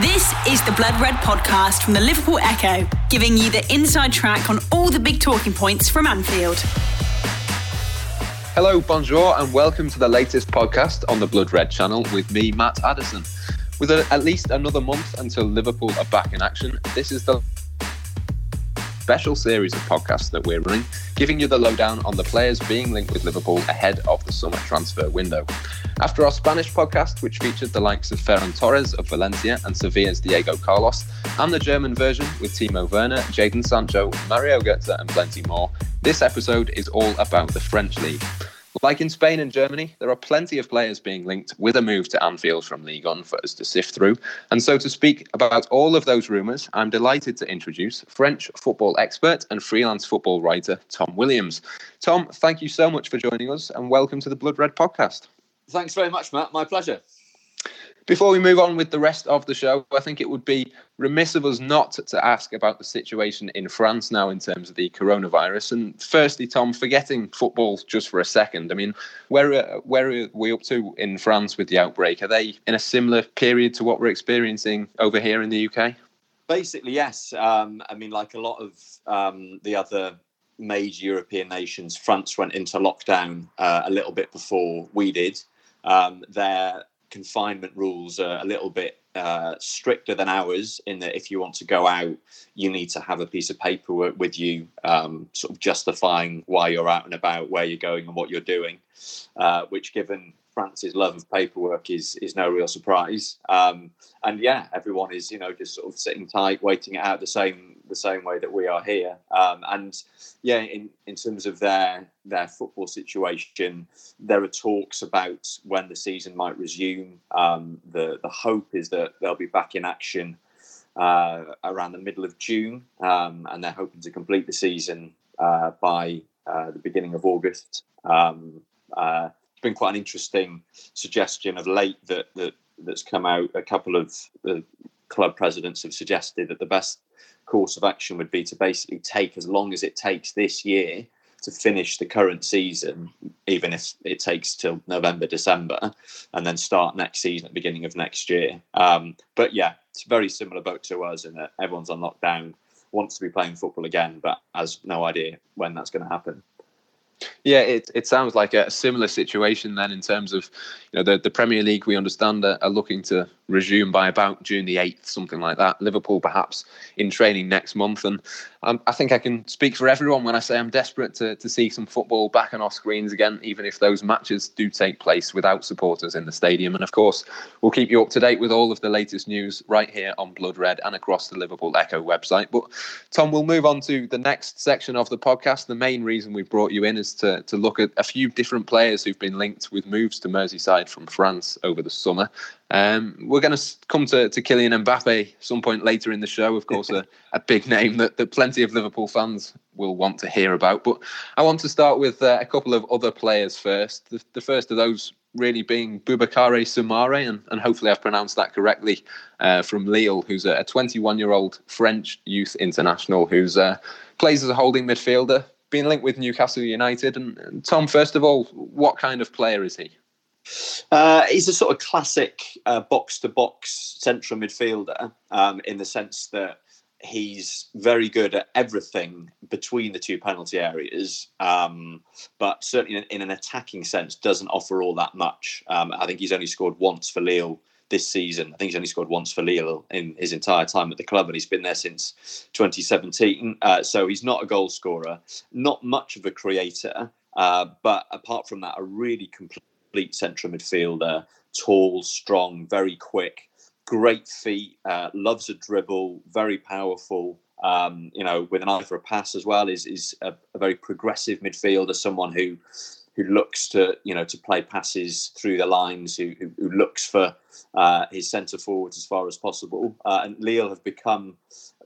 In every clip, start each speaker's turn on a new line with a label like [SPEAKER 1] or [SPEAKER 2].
[SPEAKER 1] This is the Blood Red podcast from the Liverpool Echo, giving you the inside track on all the big talking points from Anfield.
[SPEAKER 2] Hello, bonjour, and welcome to the latest podcast on the Blood Red channel with me, Matt Addison. With a, at least another month until Liverpool are back in action, this is the special series of podcasts that we're running, giving you the lowdown on the players being linked with Liverpool ahead of the summer transfer window. After our Spanish podcast, which featured the likes of Ferran Torres of Valencia and Sevilla's Diego Carlos, and the German version with Timo Werner, Jadon Sancho, Mario Götze, and plenty more, this episode is all about the French League. Like in Spain and Germany, there are plenty of players being linked with a move to Anfield from Ligue 1 for us to sift through. And so, to speak about all of those rumours, I'm delighted to introduce French football expert and freelance football writer Tom Williams. Tom, thank you so much for joining us and welcome to the Blood Red podcast.
[SPEAKER 3] Thanks very much, Matt. My pleasure.
[SPEAKER 2] Before we move on with the rest of the show, I think it would be remiss of us not to ask about the situation in France now in terms of the coronavirus. And firstly, Tom, forgetting football just for a second, I mean, where where are we up to in France with the outbreak? Are they in a similar period to what we're experiencing over here in the UK?
[SPEAKER 3] Basically, yes. Um, I mean, like a lot of um, the other major European nations, France went into lockdown uh, a little bit before we did. Um, confinement rules are a little bit uh, stricter than ours in that if you want to go out, you need to have a piece of paperwork with you, um, sort of justifying why you're out and about, where you're going, and what you're doing. Uh, which, given France's love of paperwork, is is no real surprise. Um, and yeah, everyone is you know just sort of sitting tight, waiting it out the same the same way that we are here. Um, and yeah, in, in terms of their their football situation, there are talks about when the season might resume. Um, the the hope is that they'll be back in action uh, around the middle of June, um, and they're hoping to complete the season uh, by uh, the beginning of August. Um, uh, been quite an interesting suggestion of late that that that's come out. A couple of the club presidents have suggested that the best course of action would be to basically take as long as it takes this year to finish the current season, even if it takes till November, December, and then start next season at the beginning of next year. Um, but yeah, it's a very similar boat to us in that everyone's on lockdown, wants to be playing football again, but has no idea when that's going to happen.
[SPEAKER 2] Yeah, it it sounds like a similar situation then in terms of you know the, the Premier League we understand are, are looking to resume by about June the eighth, something like that. Liverpool perhaps in training next month, and um, I think I can speak for everyone when I say I'm desperate to to see some football back on our screens again, even if those matches do take place without supporters in the stadium. And of course, we'll keep you up to date with all of the latest news right here on Blood Red and across the Liverpool Echo website. But Tom, we'll move on to the next section of the podcast. The main reason we brought you in is to to look at a few different players who've been linked with moves to Merseyside from France over the summer. Um, we're going to come to, to Kylian Mbappe some point later in the show, of course, a, a big name that, that plenty of Liverpool fans will want to hear about. But I want to start with uh, a couple of other players first. The, the first of those really being Boubakary Soumaré, and, and hopefully I've pronounced that correctly, uh, from Lille, who's a 21 year old French youth international who's uh, plays as a holding midfielder, being linked with Newcastle United. And, and Tom, first of all, what kind of player is he?
[SPEAKER 3] Uh, he's a sort of classic box to box central midfielder um, in the sense that he's very good at everything between the two penalty areas, um, but certainly in, in, an attacking sense, doesn't offer all that much. Um, I think he's only scored once for Lille this season. I think he's only scored once for Lille in his entire time at the club, and he's been there since 2017. Uh, so he's not a goal scorer, not much of a creator, uh, but apart from that, a really complete central midfielder, tall, strong, very quick, great feet, uh, loves a dribble, very powerful. Um, you know, with an eye for a pass as well, is is a, a very progressive midfielder, someone who who looks to you know to play passes through the lines, who who, who looks for uh, his centre forwards as far as possible. Uh, and Lille have become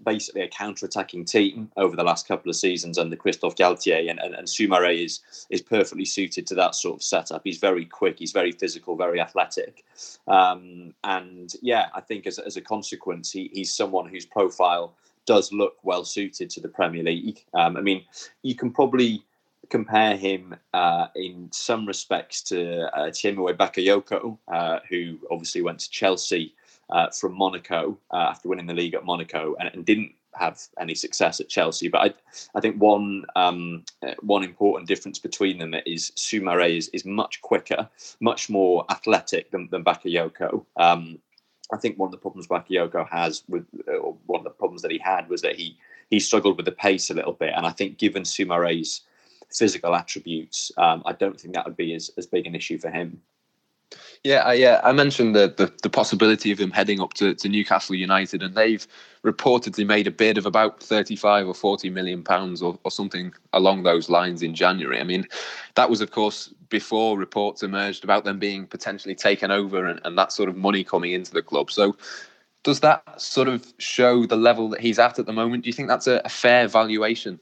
[SPEAKER 3] basically a counter-attacking team over the last couple of seasons under Christophe Galtier, and, and, and Soumaré is is perfectly suited to that sort of setup. He's very quick, he's very physical, very athletic, um, and yeah, I think as, as a consequence, he, he's someone whose profile does look well suited to the Premier League. Um, I mean, you can probably compare him uh, in some respects to uh, Tiémoué Bakayoko, uh, who obviously went to Chelsea uh, from Monaco uh, after winning the league at Monaco and, and, didn't have any success at Chelsea. But I, I think one um, uh, one important difference between them is Soumaré is, is much quicker, much more athletic than, than Bakayoko. Um, I think one of the problems Bakayoko has with, or one of the problems that he had was that he he struggled with the pace a little bit. And I think given Soumaré's physical attributes, um, I don't think that would be as, as big an issue for him.
[SPEAKER 2] Yeah, I, yeah, I mentioned the, the, the possibility of him heading up to, to Newcastle United, and they've reportedly made a bid of about thirty-five or forty million pounds, or, or something along those lines in January. I mean, that was, of course, before reports emerged about them being potentially taken over and, and that sort of money coming into the club. So, does that sort of show the level that he's at at the moment? Do you think that's a, a fair valuation?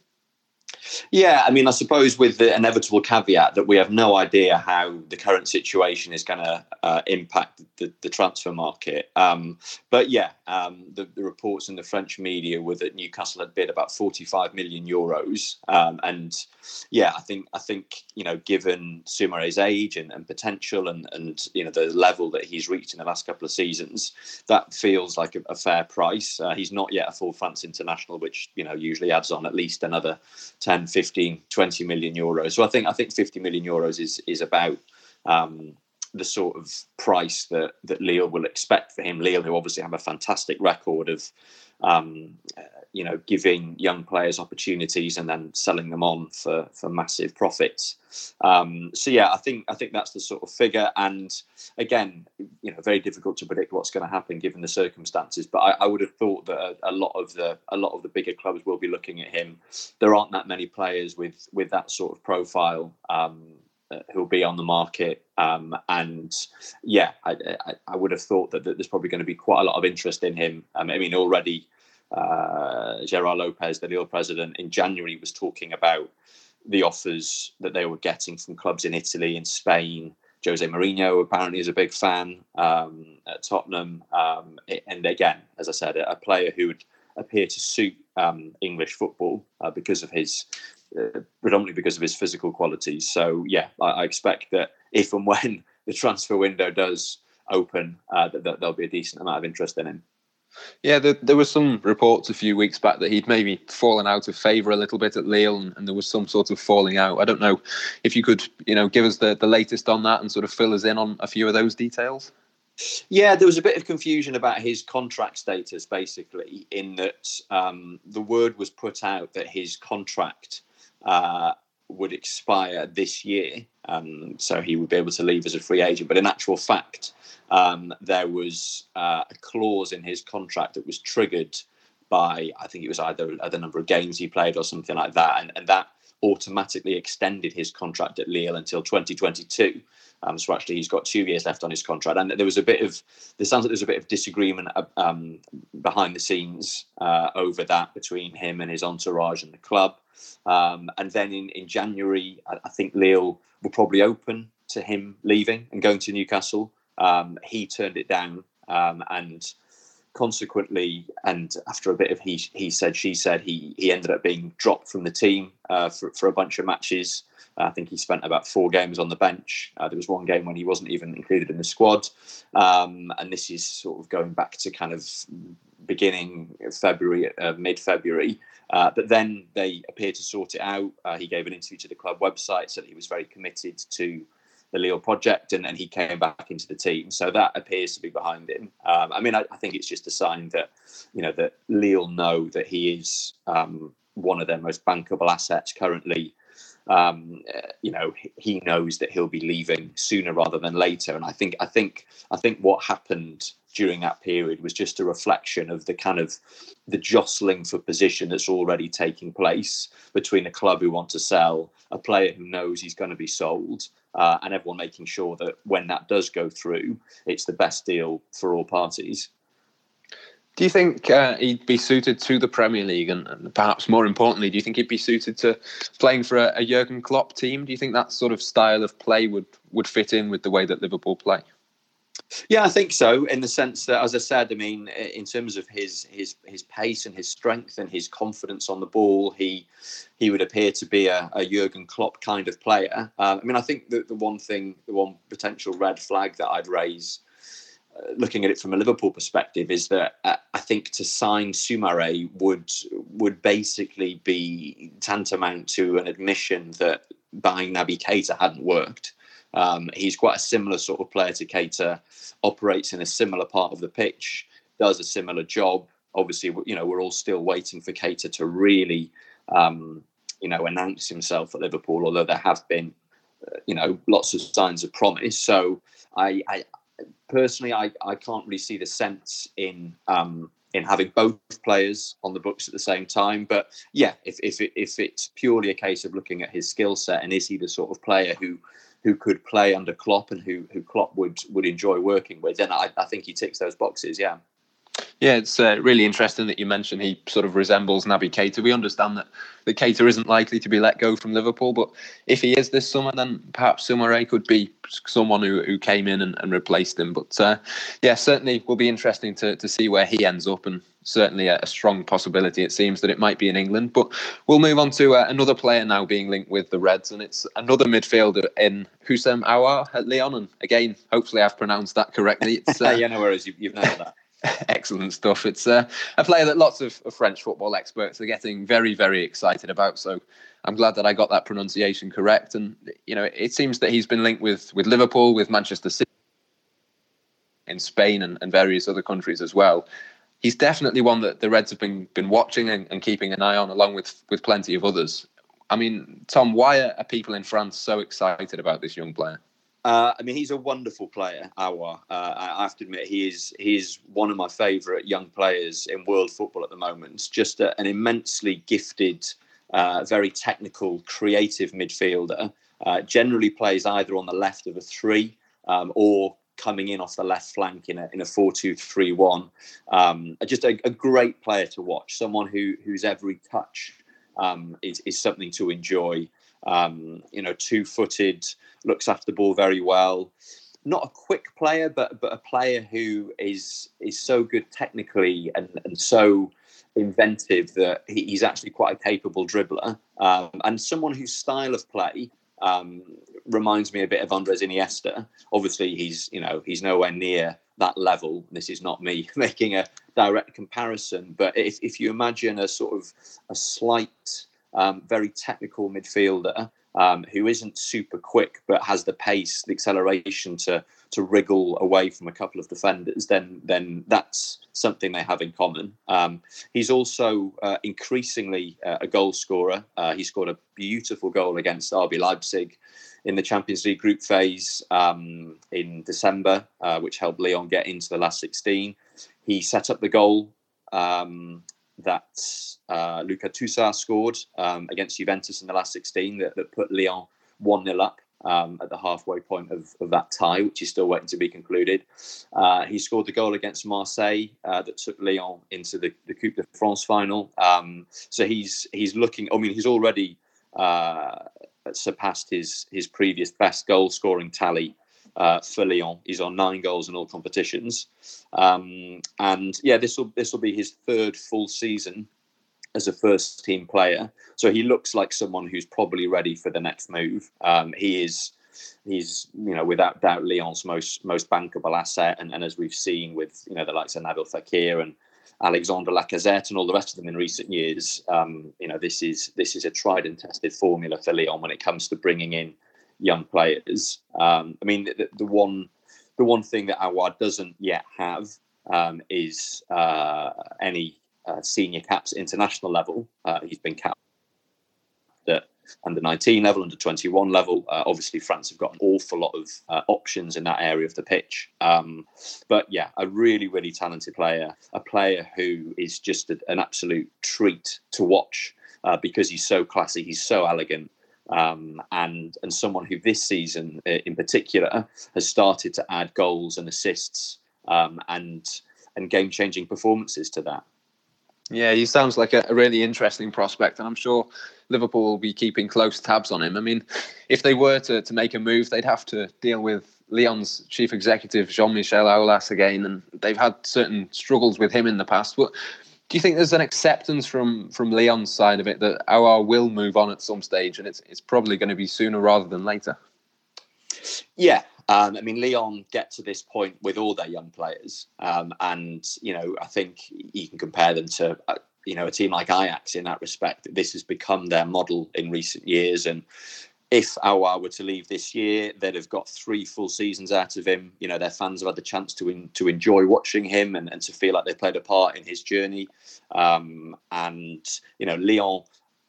[SPEAKER 3] Yeah, I mean, I suppose with the inevitable caveat that we have no idea how the current situation is going to uh, impact the, the, transfer market. Um, but yeah, um, the, the, reports in the French media were that Newcastle had bid about 45 million euros, um, and yeah, I think I think you know, given Soumaré's age and, and potential, and and you know the level that he's reached in the last couple of seasons, that feels like a, a fair price. Uh, he's not yet a full France international, which you know usually adds on at least another 10, 15, 20 million euros. So I think I think 50 million euros is is about um, the sort of price that that Lille will expect for him. Lille, who obviously have a fantastic record of, um, you know, giving young players opportunities and then selling them on for for massive profits. Um, so yeah, I think I think that's the sort of figure. And again, you know, very difficult to predict what's going to happen given the circumstances. But I, I would have thought that a, a, lot of the a lot of the bigger clubs will be looking at him. There aren't that many players with with that sort of profile. Um, uh, who'll be on the market. Um, and yeah, I, I, I, would have thought that, that, there's probably going to be quite a lot of interest in him. Um, I mean, already uh, Gerard Lopez, the Lille president, in January was talking about the offers that they were getting from clubs in Italy and Spain. Jose Mourinho apparently is a big fan um, at Tottenham. Um, and again, as I said, a player who would appear to suit um, English football uh, because of his uh, predominantly because of his physical qualities. So yeah, I, I, expect that if and when the transfer window does open, uh, that, that, there'll be a decent amount of interest in him.
[SPEAKER 2] Yeah, there, there was some reports a few weeks back that he'd maybe fallen out of favour a little bit at Lille, and, and, there was some sort of falling out. I don't know if you could, you know, give us the, the latest on that and sort of fill us in on a few of those details.
[SPEAKER 3] Yeah, there was a bit of confusion about his contract status, basically, in that um, the word was put out that his contract uh, would expire this year. Um, so he would be able to leave as a free agent. But in actual fact, um, there was uh, a clause in his contract that was triggered by, I think it was either the number of games he played or something like that. And, and that automatically extended his contract at Lille until 2022. Um, so actually, he's got two years left on his contract, and there was a bit of there sounds like there's a bit of disagreement uh, um, behind the scenes uh, over that between him and his entourage and the club. Um, and then in, in January, I, I, think Lille were probably open to him leaving and going to Newcastle. Um, he turned it down, um, and consequently, and after a bit of he he said she said, he he ended up being dropped from the team uh, for for a bunch of matches. I think he spent about four games on the bench. Uh, there was one game when he wasn't even included in the squad, um, and this is sort of going back to kind of beginning February, uh, mid February. Uh, but then they appeared to sort it out. Uh, he gave an interview to the club website, said he was very committed to the Lille project, and, then he came back into the team. So that appears to be behind him. Um, I mean, I, I, think it's just a sign that you know that Lille know that he is um, one of their most bankable assets currently. Um, you know, he knows that he'll be leaving sooner rather than later, and I think I think I think what happened during that period was just a reflection of the kind of the jostling for position that's already taking place between a club who want to sell a player who knows he's going to be sold uh, and everyone making sure that when that does go through it's the best deal for all parties
[SPEAKER 2] do you think uh, he'd be suited to the Premier League, and, and, perhaps more importantly, do you think he'd be suited to playing for a, a Jurgen Klopp team? Do you think that sort of style of play would would fit in with the way that Liverpool play?
[SPEAKER 3] Yeah, I think so. In the sense that, as I said, I mean, in terms of his his his pace and his strength and his confidence on the ball, he he would appear to be a, a Jurgen Klopp kind of player. Um, I mean, I think that the one thing, the one potential red flag that I'd raise looking at it from a Liverpool perspective, is that uh, I think to sign Soumaré would would basically be tantamount to an admission that buying Naby Keita hadn't worked. Um, he's quite a similar sort of player to Keita, operates in a similar part of the pitch, does a similar job. Obviously, you know we're all still waiting for Keita to really, um, you know, announce himself at Liverpool. Although there have been, uh, you know, lots of signs of promise. So I, I personally, I, I can't really see the sense in um, in having both players on the books at the same time. But yeah, if if it, if it's purely a case of looking at his skill set and is he the sort of player who who could play under Klopp and who who Klopp would would enjoy working with, then I, I think he ticks those boxes. Yeah.
[SPEAKER 2] Yeah, it's uh, really interesting that you mentioned he sort of resembles Naby Keita. We understand that, that Keita isn't likely to be let go from Liverpool, but if he is this summer, then perhaps Soumaré could be someone who, who came in and, and replaced him. But uh, yeah, certainly will be interesting to, to see where he ends up, and certainly a, a, strong possibility it seems that it might be in England. But we'll move on to uh, another player now being linked with the Reds, and it's another midfielder in Hussein Aouar at Lyon. And again, hopefully I've pronounced that correctly.
[SPEAKER 3] It's, uh, yeah, no worries, you, you've nailed that.
[SPEAKER 2] Excellent stuff. It's uh, a player that lots of, of, French football experts are getting very, very excited about. So I'm glad that I got that pronunciation correct. And you know, it seems that he's been linked with with Liverpool, with Manchester City, in Spain, and, and various other countries as well. He's definitely one that the Reds have been been watching and, and keeping an eye on, along with with plenty of others. I mean, Tom, why are people in France so excited about this young player?
[SPEAKER 3] Uh, I mean, he's a wonderful player. Aouar. Uh, I have to admit, he is he is one of my favourite young players in world football at the moment. Just a, an immensely gifted, uh, very technical, creative midfielder. Uh, generally plays either on the left of a three um, or coming in off the left flank in a in a four two three one. Um, just a, a, great player to watch. Someone who whose every touch um, is is something to enjoy. Um, you know, two footed, looks after the ball very well. Not a quick player, but but a player who is is so good technically and, and so inventive that he's actually quite a capable dribbler um, and someone whose style of play um, reminds me a bit of Andres Iniesta. Obviously, he's you know he's nowhere near that level. This is not me making a direct comparison, but if, if you imagine a sort of a slight um, very technical midfielder um, who isn't super quick but has the pace, the acceleration to to wriggle away from a couple of defenders, then then that's something they have in common. Um, he's also uh, increasingly uh, a goal scorer. Uh, he scored a beautiful goal against RB Leipzig in the Champions League group phase um, in December, uh, which helped Lyon get into the last 16. He set up the goal um, that uh, Lucas Tousart scored um, against Juventus in the last 16 that, that put Lyon 1 0 up um, at the halfway point of, of, that tie, which is still waiting to be concluded. Uh, he scored the goal against Marseille uh, that took Lyon into the, the Coupe de France final. Um, so he's he's looking, I mean, he's already uh, surpassed his, his previous best goal scoring tally uh, for Lyon. He's on nine goals in all competitions, um, and yeah, this will this will be his third full season as a first team player. So he looks like someone who's probably ready for the next move. Um, he is he's you know without doubt Lyon's most most bankable asset, and, and as we've seen with you know the likes of Nabil Fekir and Alexandre Lacazette and all the rest of them in recent years, um, you know this is this is a tried and tested formula for Lyon when it comes to bringing in young players. Um, I mean, the, the, one the one thing that Aouar doesn't yet have um, is uh, any uh, senior caps international level. Uh, he's been capped at under 19 level, under 21 level. Uh, obviously, France have got an awful lot of uh, options in that area of the pitch. Um, but yeah, a really, really talented player, a player who is just a, an absolute treat to watch. Uh, because he's so classy, he's so elegant, um, and and someone who this season uh, in particular has started to add goals and assists um, and and game changing performances to that.
[SPEAKER 2] Yeah, he sounds like a, really interesting prospect, and I'm sure Liverpool will be keeping close tabs on him. I mean, if they were to, to make a move, they'd have to deal with Lyon's chief executive, Jean Michel Aulas, again, and they've had certain struggles with him in the past. But do you think there's an acceptance from from Lyon's side of it that Aouar will move on at some stage, and it's it's probably going to be sooner rather than later?
[SPEAKER 3] Yeah, Um, I mean, Lyon get to this point with all their young players, um, and you know, I think you can compare them to uh, you know a team like Ajax in that respect. This has become their model in recent years, and if Aouar were to leave this year, they'd have got three full seasons out of him. You know, their fans have had the chance to in, to enjoy watching him and, and to feel like they played a part in his journey. Um, and you know, Lyon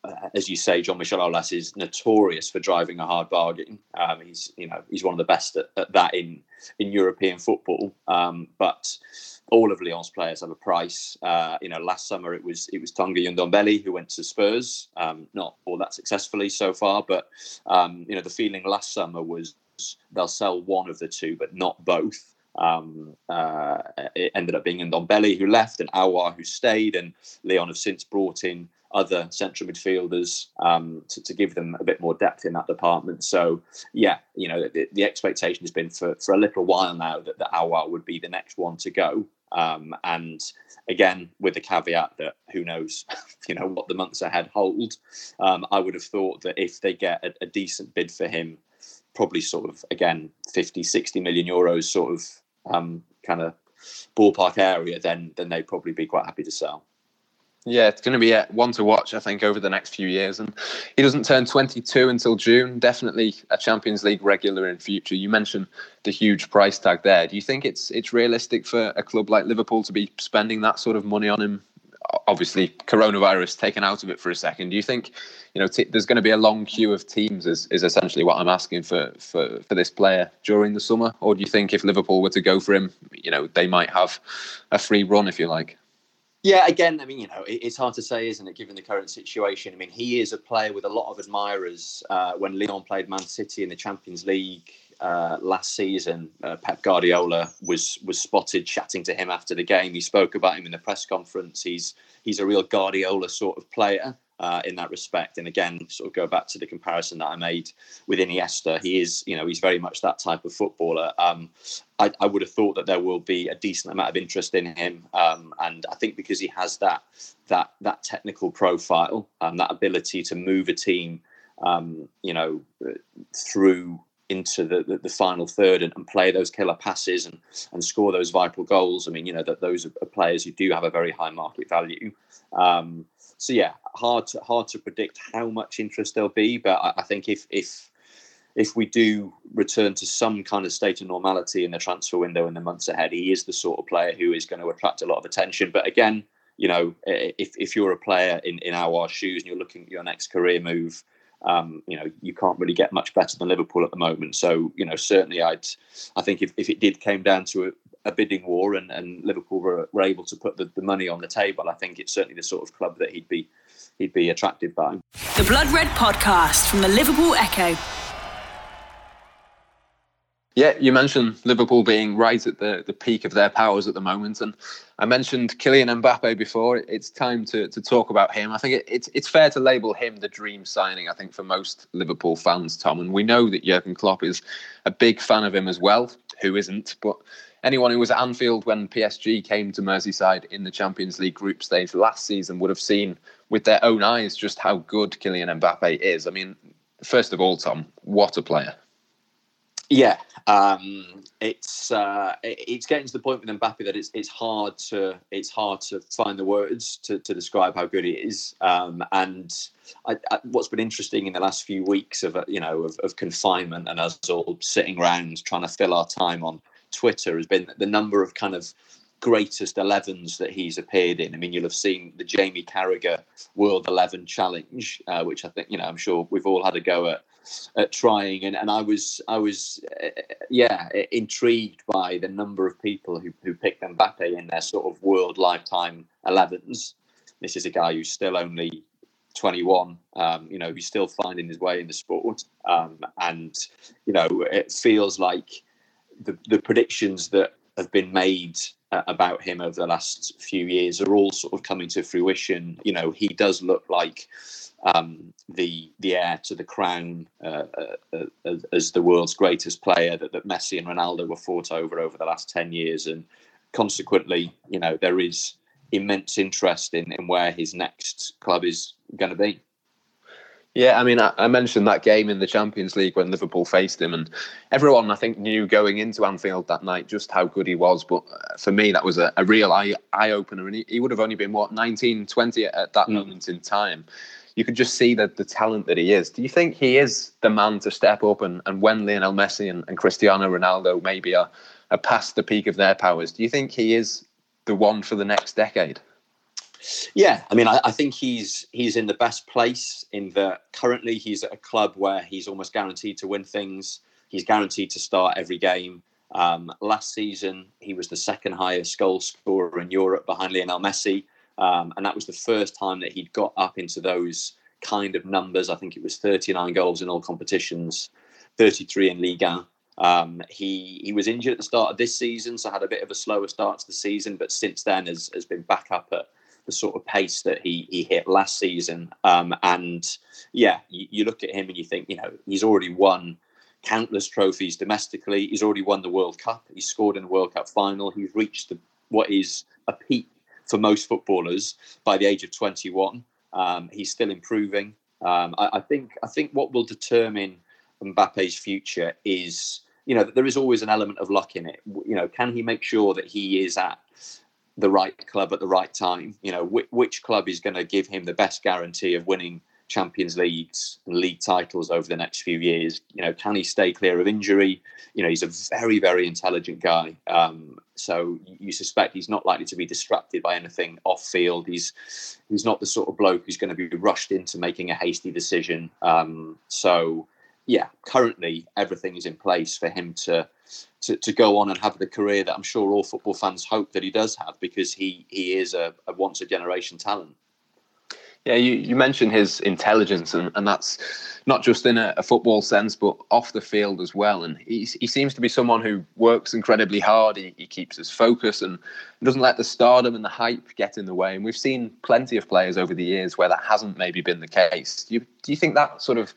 [SPEAKER 3] uh, as you say, Jean Michel Aulas is notorious for driving a hard bargain. Um, he's you know he's one of the best at, at that in in European football. Um, but all of Lyon's players have a price. Uh, you know, last summer it was it was Tanguy Ndombele who went to Spurs, um, not all that successfully so far. But um, you know, the feeling last summer was they'll sell one of the two, but not both. Um, uh, it ended up being Ndombele who left and Aouar who stayed, and Lyon have since brought in other central midfielders um, to, to, give them a bit more depth in that department. So, yeah, you know, the, the expectation has been for, for a little while now that the Aouar would be the next one to go. Um, and again, with the caveat that who knows, you know, what the months ahead hold. Um, I would have thought that if they get a, a decent bid for him, probably sort of again 50, 60 million euros, sort of um, kind of ballpark area, then then they'd probably be quite happy to sell.
[SPEAKER 2] Yeah, it's going to be a one to watch, I think, over the next few years. And he doesn't turn 22 until June. Definitely a Champions League regular in future. You mentioned the huge price tag there. Do you think it's it's realistic for a club like Liverpool to be spending that sort of money on him? Obviously, coronavirus taken out of it for a second. Do you think, you know, t- there's going to be a long queue of teams? Is, is essentially what I'm asking for, for for this player during the summer, or do you think if Liverpool were to go for him, you know, they might have a free run, if you like?
[SPEAKER 3] Yeah, again, I mean, you know, it's hard to say, isn't it, given the current situation? I mean, he is a player with a lot of admirers. Uh, when Lyon played Man City in the Champions League uh, last season, uh, Pep Guardiola was was spotted chatting to him after the game. He spoke about him in the press conference. He's he's a real Guardiola sort of player uh, in that respect. And again, sort of go back to the comparison that I made with Iniesta. He is, you know, he's very much that type of footballer. Um, I, I, would have thought that there will be a decent amount of interest in him, um, and I think because he has that that that technical profile, and that ability to move a team, um, you know, through into the, the, the, final third and, and, play those killer passes and, and score those vital goals. I mean, you know, that those are players who do have a very high market value. Um, so yeah, hard to hard to predict how much interest there'll be, but I, I think if if if we do return to some kind of state of normality in the transfer window in the months ahead, he is the sort of player who is going to attract a lot of attention. But again, you know, if, if you're a player in, in our shoes and you're looking at your next career move, um, you know, you can't really get much better than Liverpool at the moment. So, you know, certainly I'd, I think if, if it did came down to a bidding war and, and Liverpool were, were able to put the, the money on the table, I think it's certainly the sort of club that he'd be he'd be attracted by.
[SPEAKER 1] The Blood Red Podcast from the Liverpool Echo.
[SPEAKER 2] Yeah, you mentioned Liverpool being right at the, the peak of their powers at the moment, and I mentioned Kylian Mbappe before. It's time to, to talk about him. I think it, it's it's fair to label him the dream signing. I think for most Liverpool fans, Tom, and we know that Jurgen Klopp is a big fan of him as well. Who isn't? But anyone who was at Anfield when PSG came to Merseyside in the Champions League group stage last season would have seen with their own eyes just how good Kylian Mbappe is. I mean, first of all, Tom, what a player!
[SPEAKER 3] Yeah, um, it's uh, it's getting to the point with Mbappe that it's it's hard to it's hard to find the words to, to describe how good he is. Um, and I, I, what's been interesting in the last few weeks of you know of, of confinement and us all sitting around trying to fill our time on Twitter has been the number of kind of greatest 11s that he's appeared in. I mean, you'll have seen the Jamie Carragher World 11 Challenge, uh, which I think, you know, I'm sure we've all had a go at, at trying. And, and I was, I was, uh, yeah, intrigued by the number of people who, who picked Mbappe in their sort of world lifetime 11s. This is a guy who's still only 21. Um, you know, he's still finding his way in the sport. Um, and, you know, it feels like the, the predictions that have been made uh, about him over the last few years are all sort of coming to fruition. You know, he does look like um, the the heir to the crown uh, uh, uh, as the world's greatest player that, that Messi and Ronaldo were fought over over the last ten years, and consequently, you know, there is immense interest in, in where his next club is going to be.
[SPEAKER 2] Yeah, I mean, I, I, mentioned that game in the Champions League when Liverpool faced him, and everyone I think knew going into Anfield that night just how good he was. But uh, for me, that was a, a real eye eye opener, and he, he, would have only been what 19, 20 at, that mm. moment in time. You could just see that the talent that he is. Do you think he is the man to step up? And, and when Lionel Messi and, and Cristiano Ronaldo maybe are, are past the peak of their powers, do you think he is the one for the next decade?
[SPEAKER 3] Yeah, I mean, I, I, think he's he's in the best place in that currently he's at a club where he's almost guaranteed to win things. He's guaranteed to start every game. Um, last season, he was the second highest goal scorer in Europe behind Lionel Messi, um, and that was the first time that he'd got up into those kind of numbers. I think it was 39 goals in all competitions, 33 in Liga. Um, he he was injured at the start of this season, so had a bit of a slower start to the season, but since then has, has been back up at the sort of pace that he he hit last season. Um, and yeah, you, you, look at him and you think, you know, he's already won countless trophies domestically. He's already won the World Cup. He's scored in the World Cup final. He's reached the, what is a peak for most footballers by the age of 21. Um, he's still improving. Um, I, I, think I think what will determine Mbappe's future is you know there is always an element of luck in it. You know, can he make sure that he is at the right club at the right time. You know, which, which club is going to give him the best guarantee of winning Champions Leagues and league titles over the next few years? You know, can he stay clear of injury? You know, he's a very, very intelligent guy. Um, so you suspect he's not likely to be distracted by anything off field. He's he's not the sort of bloke who's going to be rushed into making a hasty decision. Um, so yeah, currently everything is in place for him to to, to go on and have the career that I'm sure all football fans hope that he does have because he he is a, a once a generation talent.
[SPEAKER 2] Yeah, you, you mentioned his intelligence, and, and that's not just in a, a, football sense, but off the field as well. And he, he seems to be someone who works incredibly hard. He, he keeps his focus and doesn't let the stardom and the hype get in the way. And we've seen plenty of players over the years where that hasn't maybe been the case. Do you, do you think that sort of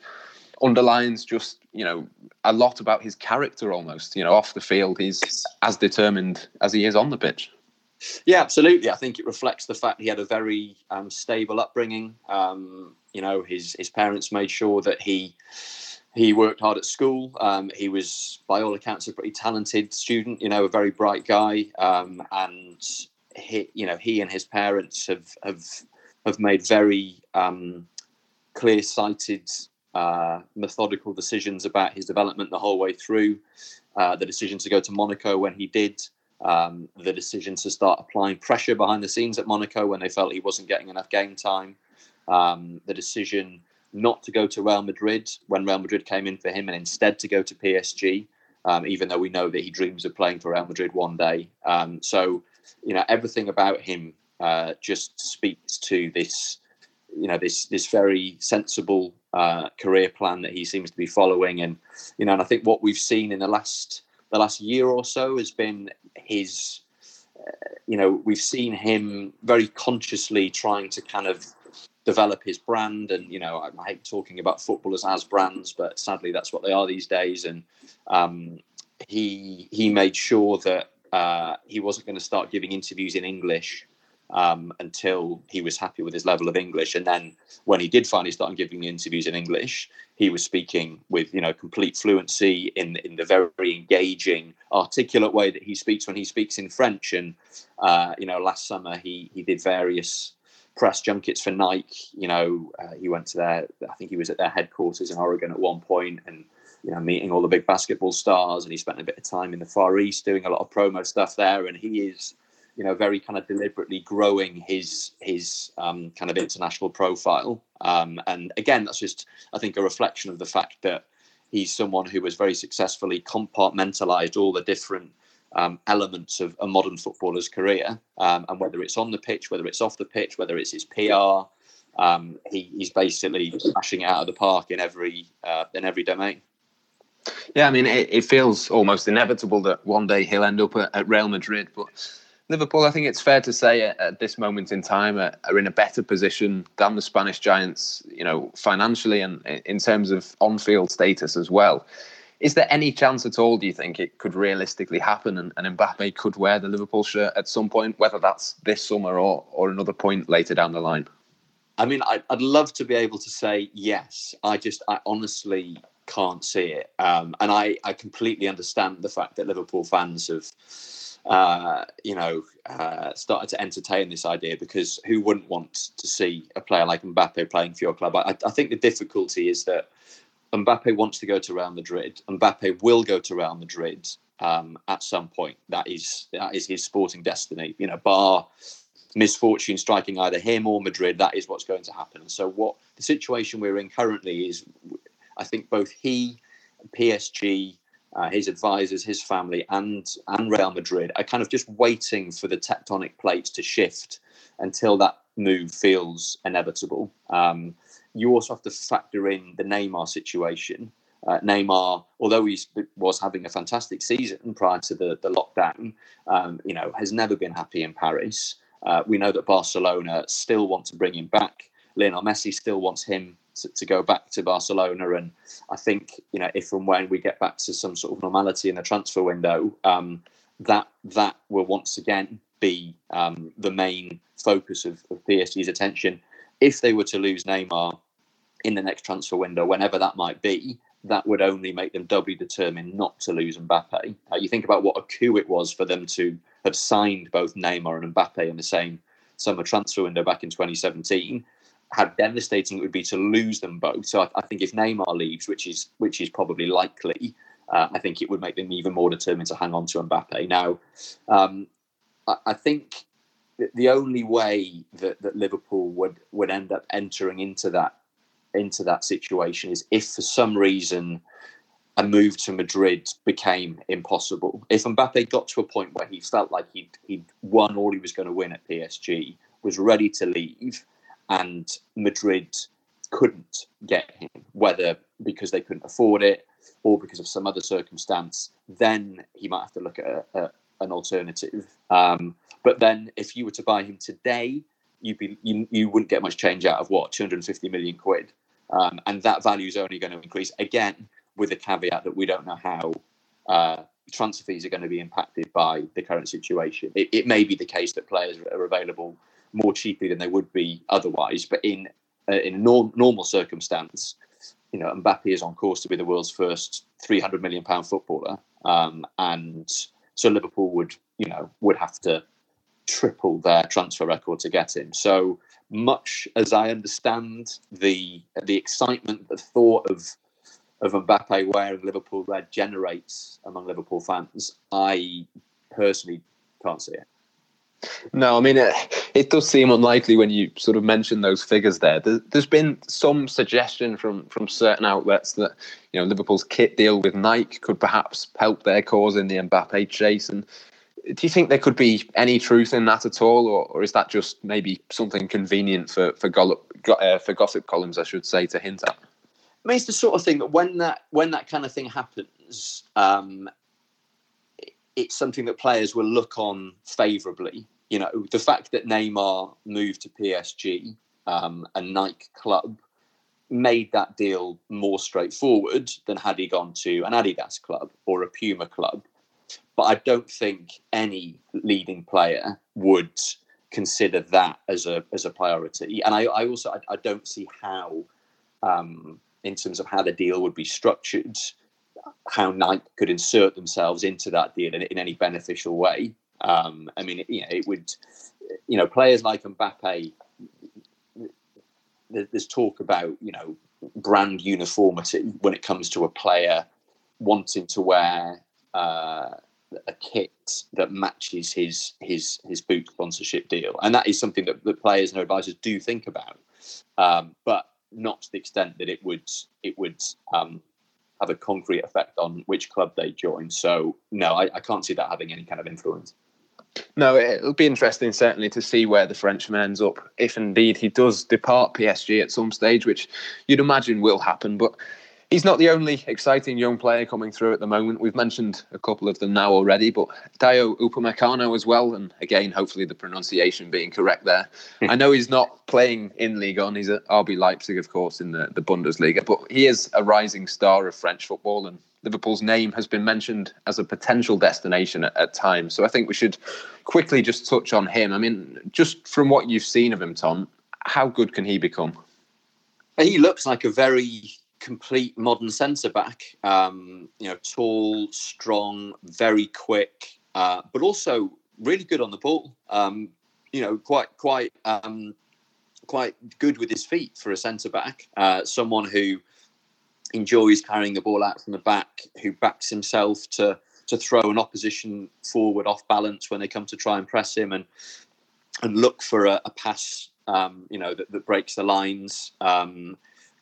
[SPEAKER 2] underlines just you know a lot about his character almost you know off the field he's as determined as he is on the pitch.
[SPEAKER 3] Yeah absolutely. I think it reflects the fact he had a very um, stable upbringing. Um, you know his his parents made sure that he he worked hard at school. Um, he was by all accounts a pretty talented student you know a very bright guy. Um, and he you know he and his parents have have have made very um, clear sighted uh, methodical decisions about his development the whole way through. Uh, the decision to go to Monaco when he did, um, the decision to start applying pressure behind the scenes at Monaco when they felt he wasn't getting enough game time, um, the decision not to go to Real Madrid when Real Madrid came in for him and instead to go to PSG, um, even though we know that he dreams of playing for Real Madrid one day. Um, so, you know, everything about him uh, just speaks to this you know this this very sensible uh, career plan that he seems to be following, and you know, and I think what we've seen in the last the last year or so has been his. Uh, you know, we've seen him very consciously trying to kind of develop his brand, and you know, I, I hate talking about footballers as brands, but sadly, that's what they are these days. And um, he he made sure that uh, he wasn't going to start giving interviews in English um, until he was happy with his level of English. And then when he did finally start giving the interviews in English, he was speaking with you know complete fluency in in the very engaging, articulate way that he speaks when he speaks in French. And uh, you know, last summer he he did various press junkets for Nike. You know, uh, he went to their I think he was at their headquarters in Oregon at one point and. You know, meeting all the big basketball stars, and he spent a bit of time in the Far East doing a lot of promo stuff there. And he is you know, very kind of deliberately growing his his um, kind of international profile. Um, and again, that's just I think a reflection of the fact that he's someone who has very successfully compartmentalized all the different um, elements of a modern footballer's career, um, and whether it's on the pitch, whether it's off the pitch, whether it's his PR. Um, he, he's basically smashing it out of the park in every uh, in every domain.
[SPEAKER 2] Yeah, I mean, it, it, feels almost inevitable that one day he'll end up at, at Real Madrid, but Liverpool, I think it's fair to say at, this moment in time are, are, in a better position than the Spanish giants, you know, financially and in terms of on-field status as well. Is there any chance at all, do you think, it could realistically happen and, and Mbappe could wear the Liverpool shirt at some point, whether that's this summer or, or another point later down the line?
[SPEAKER 3] I mean, I, would love to be able to say yes. I just, I honestly can't see it. Um, and I, I completely understand the fact that Liverpool fans have, uh, you know, uh, started to entertain this idea because who wouldn't want to see a player like Mbappe playing for your club? I, I think the difficulty is that Mbappe wants to go to Real Madrid. Mbappe will go to Real Madrid um, at some point. That is that is his sporting destiny. You know, bar misfortune striking either him or Madrid, that is what's going to happen. So, what the situation we're in currently is, I think both he, PSG, uh, his advisors, his family, and and Real Madrid are kind of just waiting for the tectonic plates to shift until that move feels inevitable. Um, you also have to factor in the Neymar situation. Uh, Neymar, although he was having a fantastic season prior to the, the lockdown, um, you know, has never been happy in Paris. Uh, we know that Barcelona still want to bring him back. Lionel Messi still wants him to, to, go back to Barcelona, and I think you know if and when we get back to some sort of normality in the transfer window, um, that that will once again be um, the main focus of, of PSG's attention. If they were to lose Neymar in the next transfer window, whenever that might be, that would only make them doubly determined not to lose Mbappe. Uh, you think about what a coup it was for them to have signed both Neymar and Mbappe in the same summer transfer window back in 2017. How devastating it would be to lose them both. So I, I think if Neymar leaves, which is which is probably likely, uh, I think it would make them even more determined to hang on to Mbappe. Now, um, I, I, think the only way that, that Liverpool would would end up entering into that into that situation is if for some reason a move to Madrid became impossible. If Mbappe got to a point where he felt like he'd, he'd won all he was going to win at PSG, was ready to leave, and Madrid couldn't get him, whether because they couldn't afford it or because of some other circumstance, then he might have to look at a, a, an alternative. Um, but then, if you were to buy him today, you'd be you, you wouldn't get much change out of what 250 million quid, um, and that value is only going to increase again with the caveat that we don't know how uh, transfer fees are going to be impacted by the current situation. It, it, may be the case that players are available more cheaply than they would be otherwise, but in uh, in normal circumstance, you know, Mbappe is on course to be the world's first 300 million pound footballer, um, and so Liverpool would, you know, would have to triple their transfer record to get him. So much as I understand the the excitement, the thought of of Mbappe wearing Liverpool red generates among Liverpool fans, I personally can't see it.
[SPEAKER 2] No, I mean it, it does seem unlikely when you sort of mention those figures there. there. There's been some suggestion from from certain outlets that you know Liverpool's kit deal with Nike could perhaps help their cause in the Mbappe chase. And do you think there could be any truth in that at all, or, or is that just maybe something convenient for for, gollop, uh, for gossip columns, I should say, to hint at?
[SPEAKER 3] I mean, it's the sort of thing that when that when that kind of thing happens, um, it's something that players will look on favourably. You know, the fact that Neymar moved to PSG, um, a Nike club, made that deal more straightforward than had he gone to an Adidas club or a Puma club. But I don't think any leading player would consider that as a as a priority. And I, I also I, I don't see how um, in terms of how the deal would be structured, how Nike could insert themselves into that deal in, in any beneficial way. Um, I mean, you know, it would, you know, players like Mbappe. There's talk about you know brand uniformity when it comes to a player wanting to wear uh, a kit that matches his his his boot sponsorship deal, and that is something that the players and advisors do think about. Um, but not to the extent that it would it would um, have a concrete effect on which club they join. So no, I, I can't see that having any kind of influence.
[SPEAKER 2] No, it'll be interesting certainly to see where the Frenchman ends up, if indeed he does depart PSG at some stage, which you'd imagine will happen. But He's not the only exciting young player coming through at the moment. We've mentioned a couple of them now already, but Dayot Upamecano as well. And again, hopefully the pronunciation being correct there. Hmm. I know he's not playing in Ligue 1. He's at RB Leipzig, of course, in the, the Bundesliga, but he is a rising star of French football. And Liverpool's name has been mentioned as a potential destination at, at times. So I think we should quickly just touch on him. I mean, just from what you've seen of him, Tom, how good can he become?
[SPEAKER 3] He looks like a very complete modern centre back. Um, you know, tall, strong, very quick, uh, but also really good on the ball. Um, you know, quite quite um, quite good with his feet for a centre back. Uh, someone who enjoys carrying the ball out from the back, who backs himself to to throw an opposition forward off balance when they come to try and press him, and and look for a, a pass, um, you know, that, that, breaks the lines.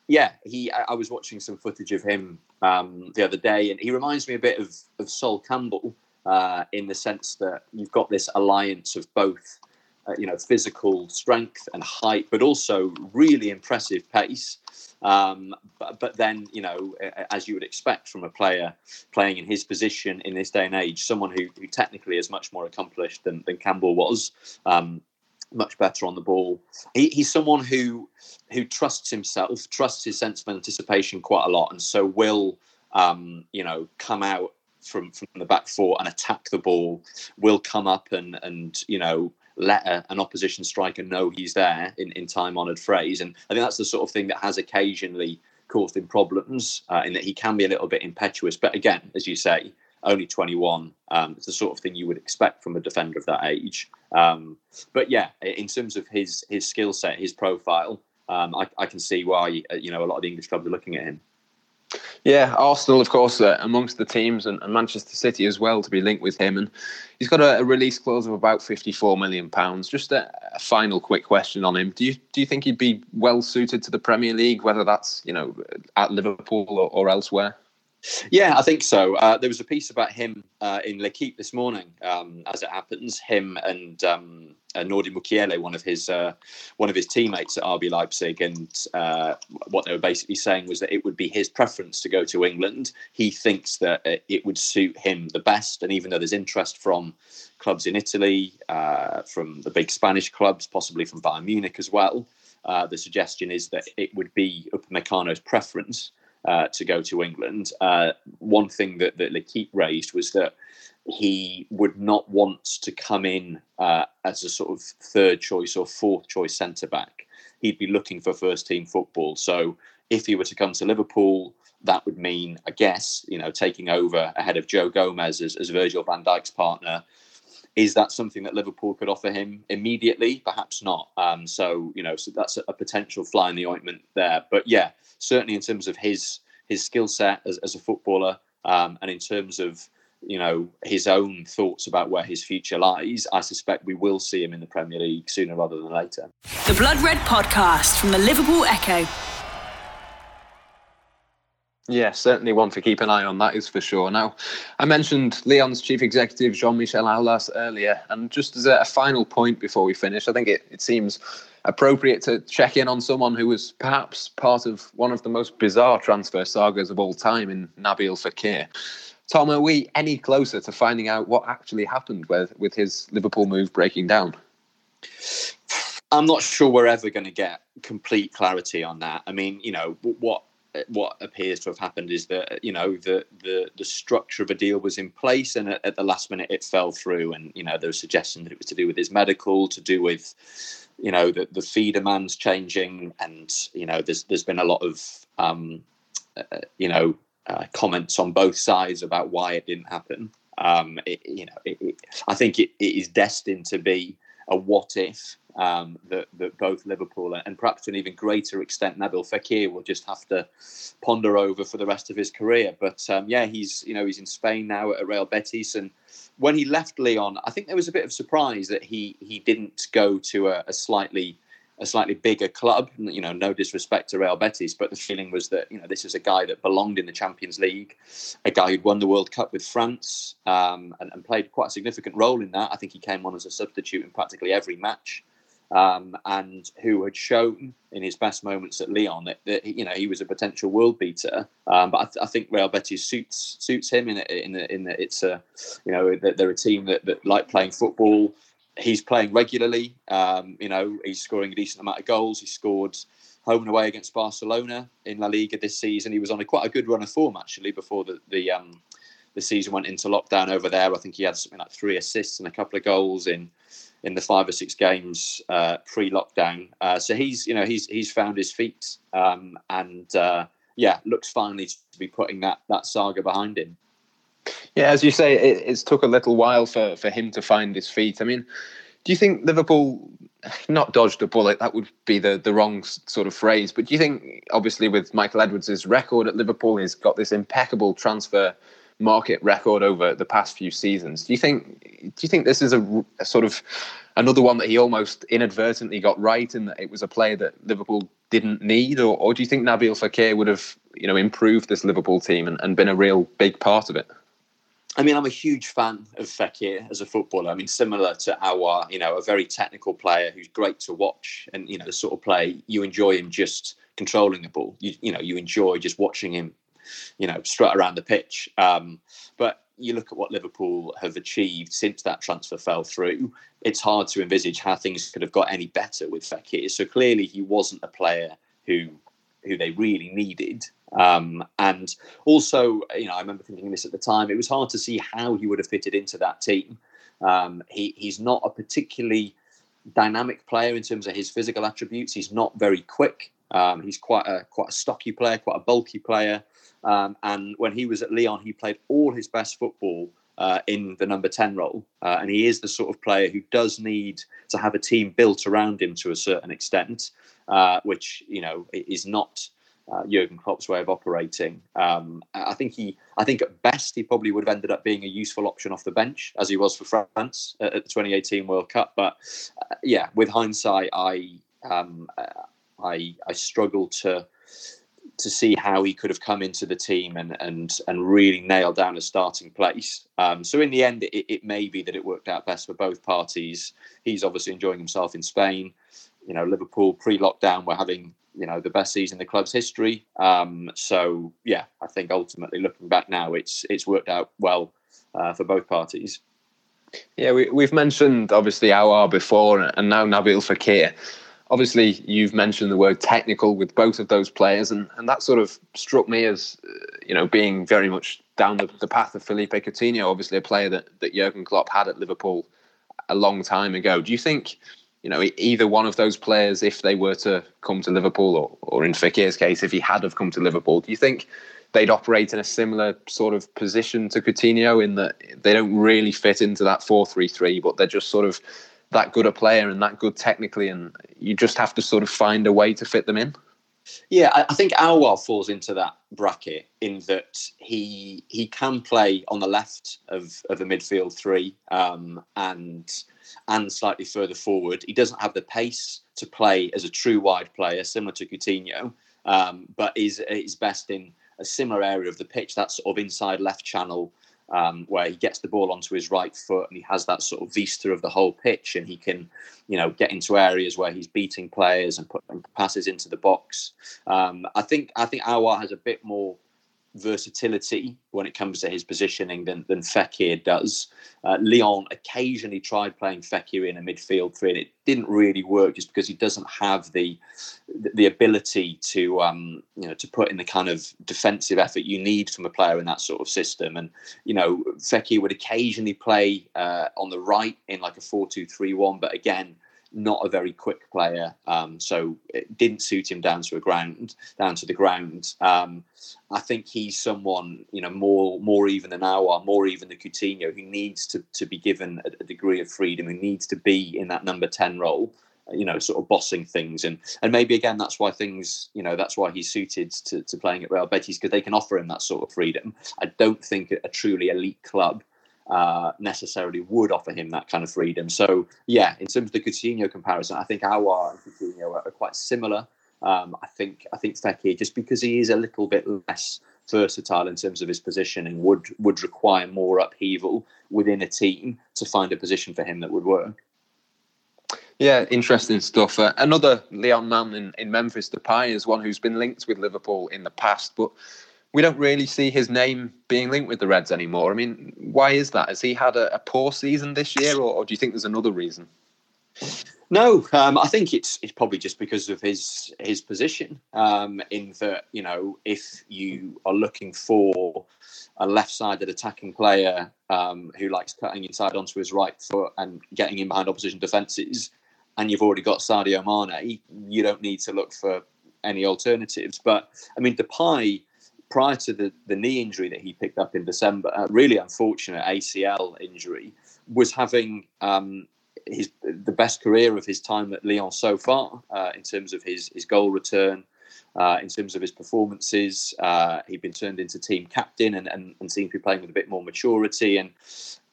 [SPEAKER 3] Yeah, he. I, I, was watching some footage of him um, the other day, and he reminds me a bit of of Sol Campbell uh, in the sense that you've got this alliance of both uh, you know, physical strength and height, but also really impressive pace. Um, but, but, then, you know, as you would expect from a player playing in his position in this day and age, someone who, who technically is much more accomplished than, than Campbell was, um, much better on the ball. He, he's someone who who trusts himself, trusts his sense of anticipation quite a lot, and so will, um, you know, come out from from the back four and attack the ball. Will come up and and you know let a, an opposition striker know he's there in, in time honoured phrase. And I think that's the sort of thing that has occasionally caused him problems uh, in that he can be a little bit impetuous. But again, as you say, only 21. Um, it's the sort of thing you would expect from a defender of that age. Um, but yeah, in terms of his his skill set, his profile, um, I, I, can see why uh, you know a lot of the English clubs are looking at him.
[SPEAKER 2] Yeah, Arsenal, of course, uh, amongst the teams, and, and, Manchester City as well to be linked with him. And he's got a, a release clause of about fifty-four million pounds. Just a, a, final quick question on him: Do you do you think he'd be well suited to the Premier League, whether that's you know at Liverpool or, or elsewhere?
[SPEAKER 3] Yeah, I think so. Uh, there was a piece about him uh, in L'Equipe this morning, um, as it happens. Him and um, uh, Nordi Mukiele, one of his uh, one of his teammates at RB Leipzig, and uh, what they were basically saying was that it would be his preference to go to England. He thinks that it would suit him the best, and even though there's interest from clubs in Italy, uh, from the big Spanish clubs, possibly from Bayern Munich as well, the suggestion is that it would be Upamecano's preference uh, to go to England. Uh, one thing that, that L'Equipe raised was that he would not want to come in uh, as a sort of third choice or fourth choice centre back. He'd be looking for first team football. So if he were to come to Liverpool, that would mean, I guess, you know, taking over ahead of Joe Gomez as, as Virgil van Dijk's partner. Is that something that Liverpool could offer him immediately? Perhaps not. Um, so you know, so that's a, potential fly in the ointment there. But yeah, certainly in terms of his his skill set as, as a footballer, um, and in terms of you know his own thoughts about where his future lies, I suspect we will see him in the Premier League sooner rather than later.
[SPEAKER 1] The Blood Red Podcast from the Liverpool Echo.
[SPEAKER 2] Yeah, certainly one to keep an eye on, that is for sure. Now, I mentioned Lyon's chief executive, Jean Michel Aulas, earlier, and just as a, final point before we finish, I think it, it seems appropriate to check in on someone who was perhaps part of one of the most bizarre transfer sagas of all time in Nabil Fekir. Tom, are we any closer to finding out what actually happened with, with his Liverpool move breaking down?
[SPEAKER 3] I'm not sure we're ever going to get complete clarity on that. I mean, you know, what what appears to have happened is that you know the the the structure of a deal was in place, and at, at the last minute it fell through. And you know, there was suggestion that it was to do with his medical, to do with you know the the fee demands changing, and you know there's there's been a lot of um, uh, you know uh, comments on both sides about why it didn't happen. Um, it, you know, it, it, I think it is destined to be a what if um, that, that both Liverpool and perhaps to an even greater extent Nabil Fekir will just have to ponder over for the rest of his career. But um, yeah, he's you know he's in Spain now at Real Betis, and when he left Lyon, I think there was a bit of surprise that he he didn't go to a, a slightly a slightly bigger club. You know, no disrespect to Real Betis, but the feeling was that you know this is a guy that belonged in the Champions League, a guy who'd won the World Cup with France um, and, and, played quite a significant role in that. I think he came on as a substitute in practically every match um, and who had shown in his best moments at Lyon that, that you know he was a potential world beater. Um, but I, th- I, think Real Betis suits suits him in in in that it's a you know they're a team that, that like playing football. He's playing regularly. Um, you know he's scoring a decent amount of goals. He scored home and away against Barcelona in La Liga this season. He was on a quite a good run of form actually before the the um, the season went into lockdown over there. I think he had something like three assists and a couple of goals in in the five or six games uh, pre-lockdown. Uh, so he's you know he's he's found his feet um, and uh, yeah looks finally to be putting that that saga behind him.
[SPEAKER 2] Yeah, as you say, it, it's took a little while for for him to find his feet. I mean, do you think Liverpool not dodged a bullet? That would be the the wrong sort of phrase. But do you think, obviously, with Michael Edwards' record at Liverpool, he's got this impeccable transfer market record over the past few seasons. Do you think do you think this is a, a, sort of another one that he almost inadvertently got right and that it was a player that Liverpool didn't need, or, or do you think Nabil Fekir would have you know improved this Liverpool team and, and been a real big part of it?
[SPEAKER 3] I mean, I'm a huge fan of Fekir as a footballer. I mean, similar to Aouar, you know, a very technical player who's great to watch, and you know, the sort of play you enjoy him just controlling the ball. You, you know, you enjoy just watching him you know, strut around the pitch. Um, but you look at what Liverpool have achieved since that transfer fell through. It's hard to envisage how things could have got any better with Fekir. So clearly, he wasn't a player who who they really needed. Um, and also, you know, I remember thinking this at the time. It was hard to see how he would have fitted into that team. Um, he, he's not a particularly dynamic player in terms of his physical attributes. He's not very quick. Um, he's quite a quite a stocky player, quite a bulky player. Um, and when he was at Lyon, he played all his best football uh, in the number 10 role. Uh, and he is the sort of player who does need to have a team built around him to a certain extent, uh, which, you know, is not uh, Jurgen Klopp's way of operating. Um, I think he, I think at best he probably would have ended up being a useful option off the bench as he was for France at the 2018 World Cup. But uh, yeah, with hindsight, I, um, uh, I, I struggle to to see how he could have come into the team and and and really nailed down a starting place. Um, so in the end, it, it, may be that it worked out best for both parties. He's obviously enjoying himself in Spain. You know, Liverpool pre-lockdown were having you know the best season in the club's history. Um, so yeah, I think ultimately looking back now, it's it's worked out well uh, for both parties.
[SPEAKER 2] Yeah, we, we've mentioned obviously Aouar before, and now Nabil Fekir obviously you've mentioned the word technical with both of those players and, and that sort of struck me as uh, you know being very much down the, the path of Philippe Coutinho obviously a player that, that Jurgen Klopp had at Liverpool a long time ago do you think you know either one of those players if they were to come to Liverpool or, or in Fekir's case if he had have come to Liverpool do you think they'd operate in a similar sort of position to Coutinho in that they don't really fit into that 4-3-3 but they're just sort of that good a player and that good technically, and you just have to sort of find a way to fit them in.
[SPEAKER 3] Yeah, I think Aouar falls into that bracket in that he he can play on the left of, of a midfield three um, and and slightly further forward. He doesn't have the pace to play as a true wide player, similar to Coutinho, um, but is is best in a similar area of the pitch, that sort of inside left channel um, where he gets the ball onto his right foot and he has that sort of vista of the whole pitch and he can, you know, get into areas where he's beating players and putting passes into the box. Um, I think I think Aouar has a bit more versatility when it comes to his positioning than, than Fekir does. Uh, Lyon occasionally tried playing Fekir in a midfield three, and it didn't really work just because he doesn't have the the ability to um, you know to put in the kind of defensive effort you need from a player in that sort of system. And you know, Fekir would occasionally play uh, on the right in like a four-two-three-one, but again not a very quick player, um, so it didn't suit him down to a ground, down to the ground. Um, I think he's someone, you know, more more even than Aouar, more even than Coutinho, who needs to to be given a, a, degree of freedom, who needs to be in that number ten role, you know, sort of bossing things, and and maybe again that's why things, you know, that's why he's suited to, to playing at Real Betis because they can offer him that sort of freedom. I don't think a truly elite club uh, necessarily would offer him that kind of freedom. So yeah, in terms of the Coutinho comparison, I think Aouar and Coutinho are, are quite similar. Um, I think I think Fekir, just because he is a little bit less versatile in terms of his positioning, would would require more upheaval within a team to find a position for him that would work.
[SPEAKER 2] Yeah, interesting stuff. Uh, another Lyon man in, in Memphis Depay is one who's been linked with Liverpool in the past, but we don't really see his name being linked with the Reds anymore. I mean, why is that? Has he had a, a poor season this year, or, or, do you think there's another reason?
[SPEAKER 3] No, um, I think it's it's probably just because of his his position. Um, in that, you know, if you are looking for a left-sided attacking player um, who likes cutting inside onto his right foot and getting in behind opposition defences, and you've already got Sadio Mane, you don't need to look for any alternatives. But I mean, Depay, prior to the, the knee injury that he picked up in December, a really unfortunate ACL injury, was having um, his the best career of his time at Lyon so far uh, in terms of his his goal return. Uh, in terms of his performances, uh, he'd been turned into team captain and, and, and seemed to be playing with a bit more maturity. And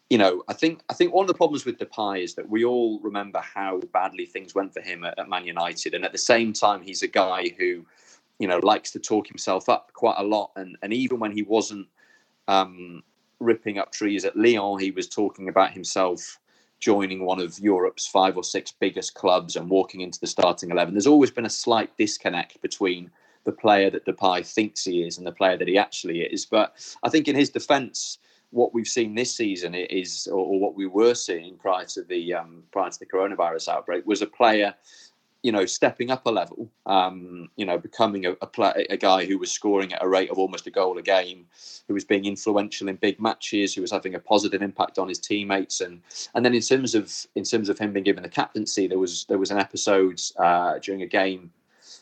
[SPEAKER 3] you know, I think I think one of the problems with Depay is that we all remember how badly things went for him at, at Man United, and at the same time, he's a guy who, you know, likes to talk himself up quite a lot. And and even when he wasn't um, ripping up trees at Lyon, he was talking about himself joining one of Europe's five or six biggest clubs and walking into the starting eleven. There's always been a slight disconnect between the player that Depay thinks he is and the player that he actually is. But I think in his defence what we've seen this season is, or what we were seeing prior to the um, prior to the coronavirus outbreak, was a player, you know, stepping up a level. Um, you know, becoming a, a, play, a guy who was scoring at a rate of almost a goal a game, who was being influential in big matches, who was having a positive impact on his teammates, and and then in terms of in terms of him being given the captaincy, there was there was an episode uh, during a game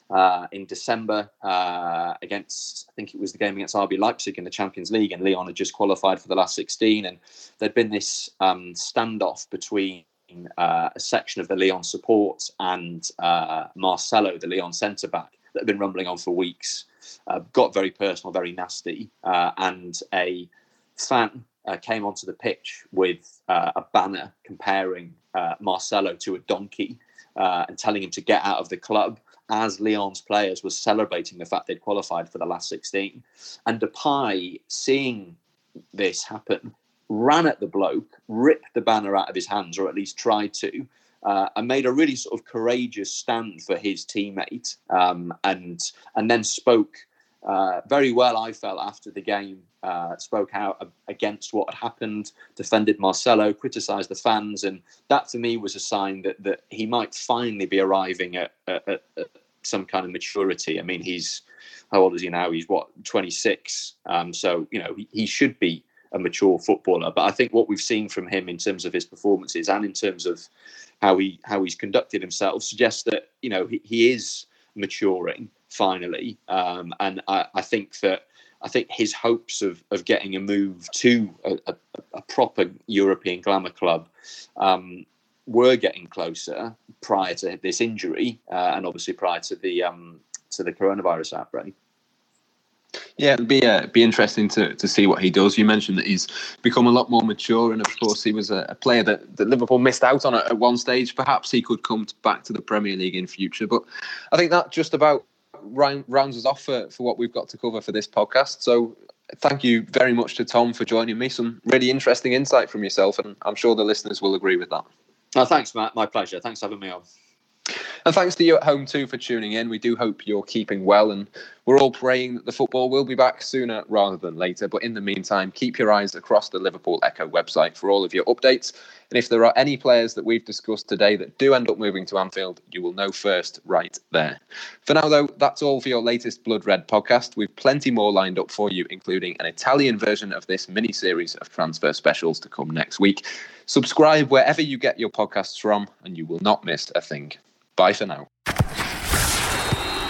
[SPEAKER 3] uh, in December uh, against, I think it was the game against RB Leipzig in the Champions League, and Lyon had just qualified for the last 16. And there'd been this um, standoff between uh, a section of the Lyon support and uh, Marcelo, the Lyon centre back, that had been rumbling on for weeks. Uh, got very personal, very nasty, uh, and a fan came onto the pitch with a banner comparing Marcelo to a donkey and telling him to get out of the club as Lyon's players were celebrating the fact they'd qualified for the last 16. And Depay, seeing this happen, ran at the bloke, ripped the banner out of his hands, or at least tried to, uh, and made a really sort of courageous stand for his teammate, um, and and then spoke uh, very well. I felt after the game, uh, spoke out against what had happened, defended Marcelo, criticised the fans, and that for me was a sign that that he might finally be arriving at, at, at some kind of maturity. I mean, he's how old is he now? He's what 26. Um, so you know he, he should be a mature footballer. But I think what we've seen from him in terms of his performances and in terms of how he how he's conducted himself suggests that you know he, he is maturing finally. Um, and I, I, think that I think his hopes of of getting a move to a, a, a proper European glamour club um, were getting closer prior to this injury, uh, and obviously prior to the um, to the coronavirus outbreak.
[SPEAKER 2] Yeah, it'd be uh, be interesting to, to see what he does. You mentioned that he's become a lot more mature, and of course, he was a, a player that, that Liverpool missed out on at, at one stage. Perhaps he could come to, back to the Premier League in future. But I think that just about round, rounds us off for, for what we've got to cover for this podcast. So thank you very much to Tom for joining me. Some really interesting insight from yourself, and I'm sure the listeners will agree with that.
[SPEAKER 3] Oh, thanks, Matt. My pleasure. Thanks for having me on.
[SPEAKER 2] And thanks to you at home too for tuning in. We do hope you're keeping well, and we're all praying that the football will be back sooner rather than later. But in the meantime, keep your eyes across the Liverpool Echo website for all of your updates. And if there are any players that we've discussed today that do end up moving to Anfield, you will know first right there. For now, though, that's all for your latest Blood Red podcast. We've plenty more lined up for you, including an Italian version of this mini series of transfer specials to come next week. Subscribe wherever you get your podcasts from, and you will not miss a thing. Bye for now.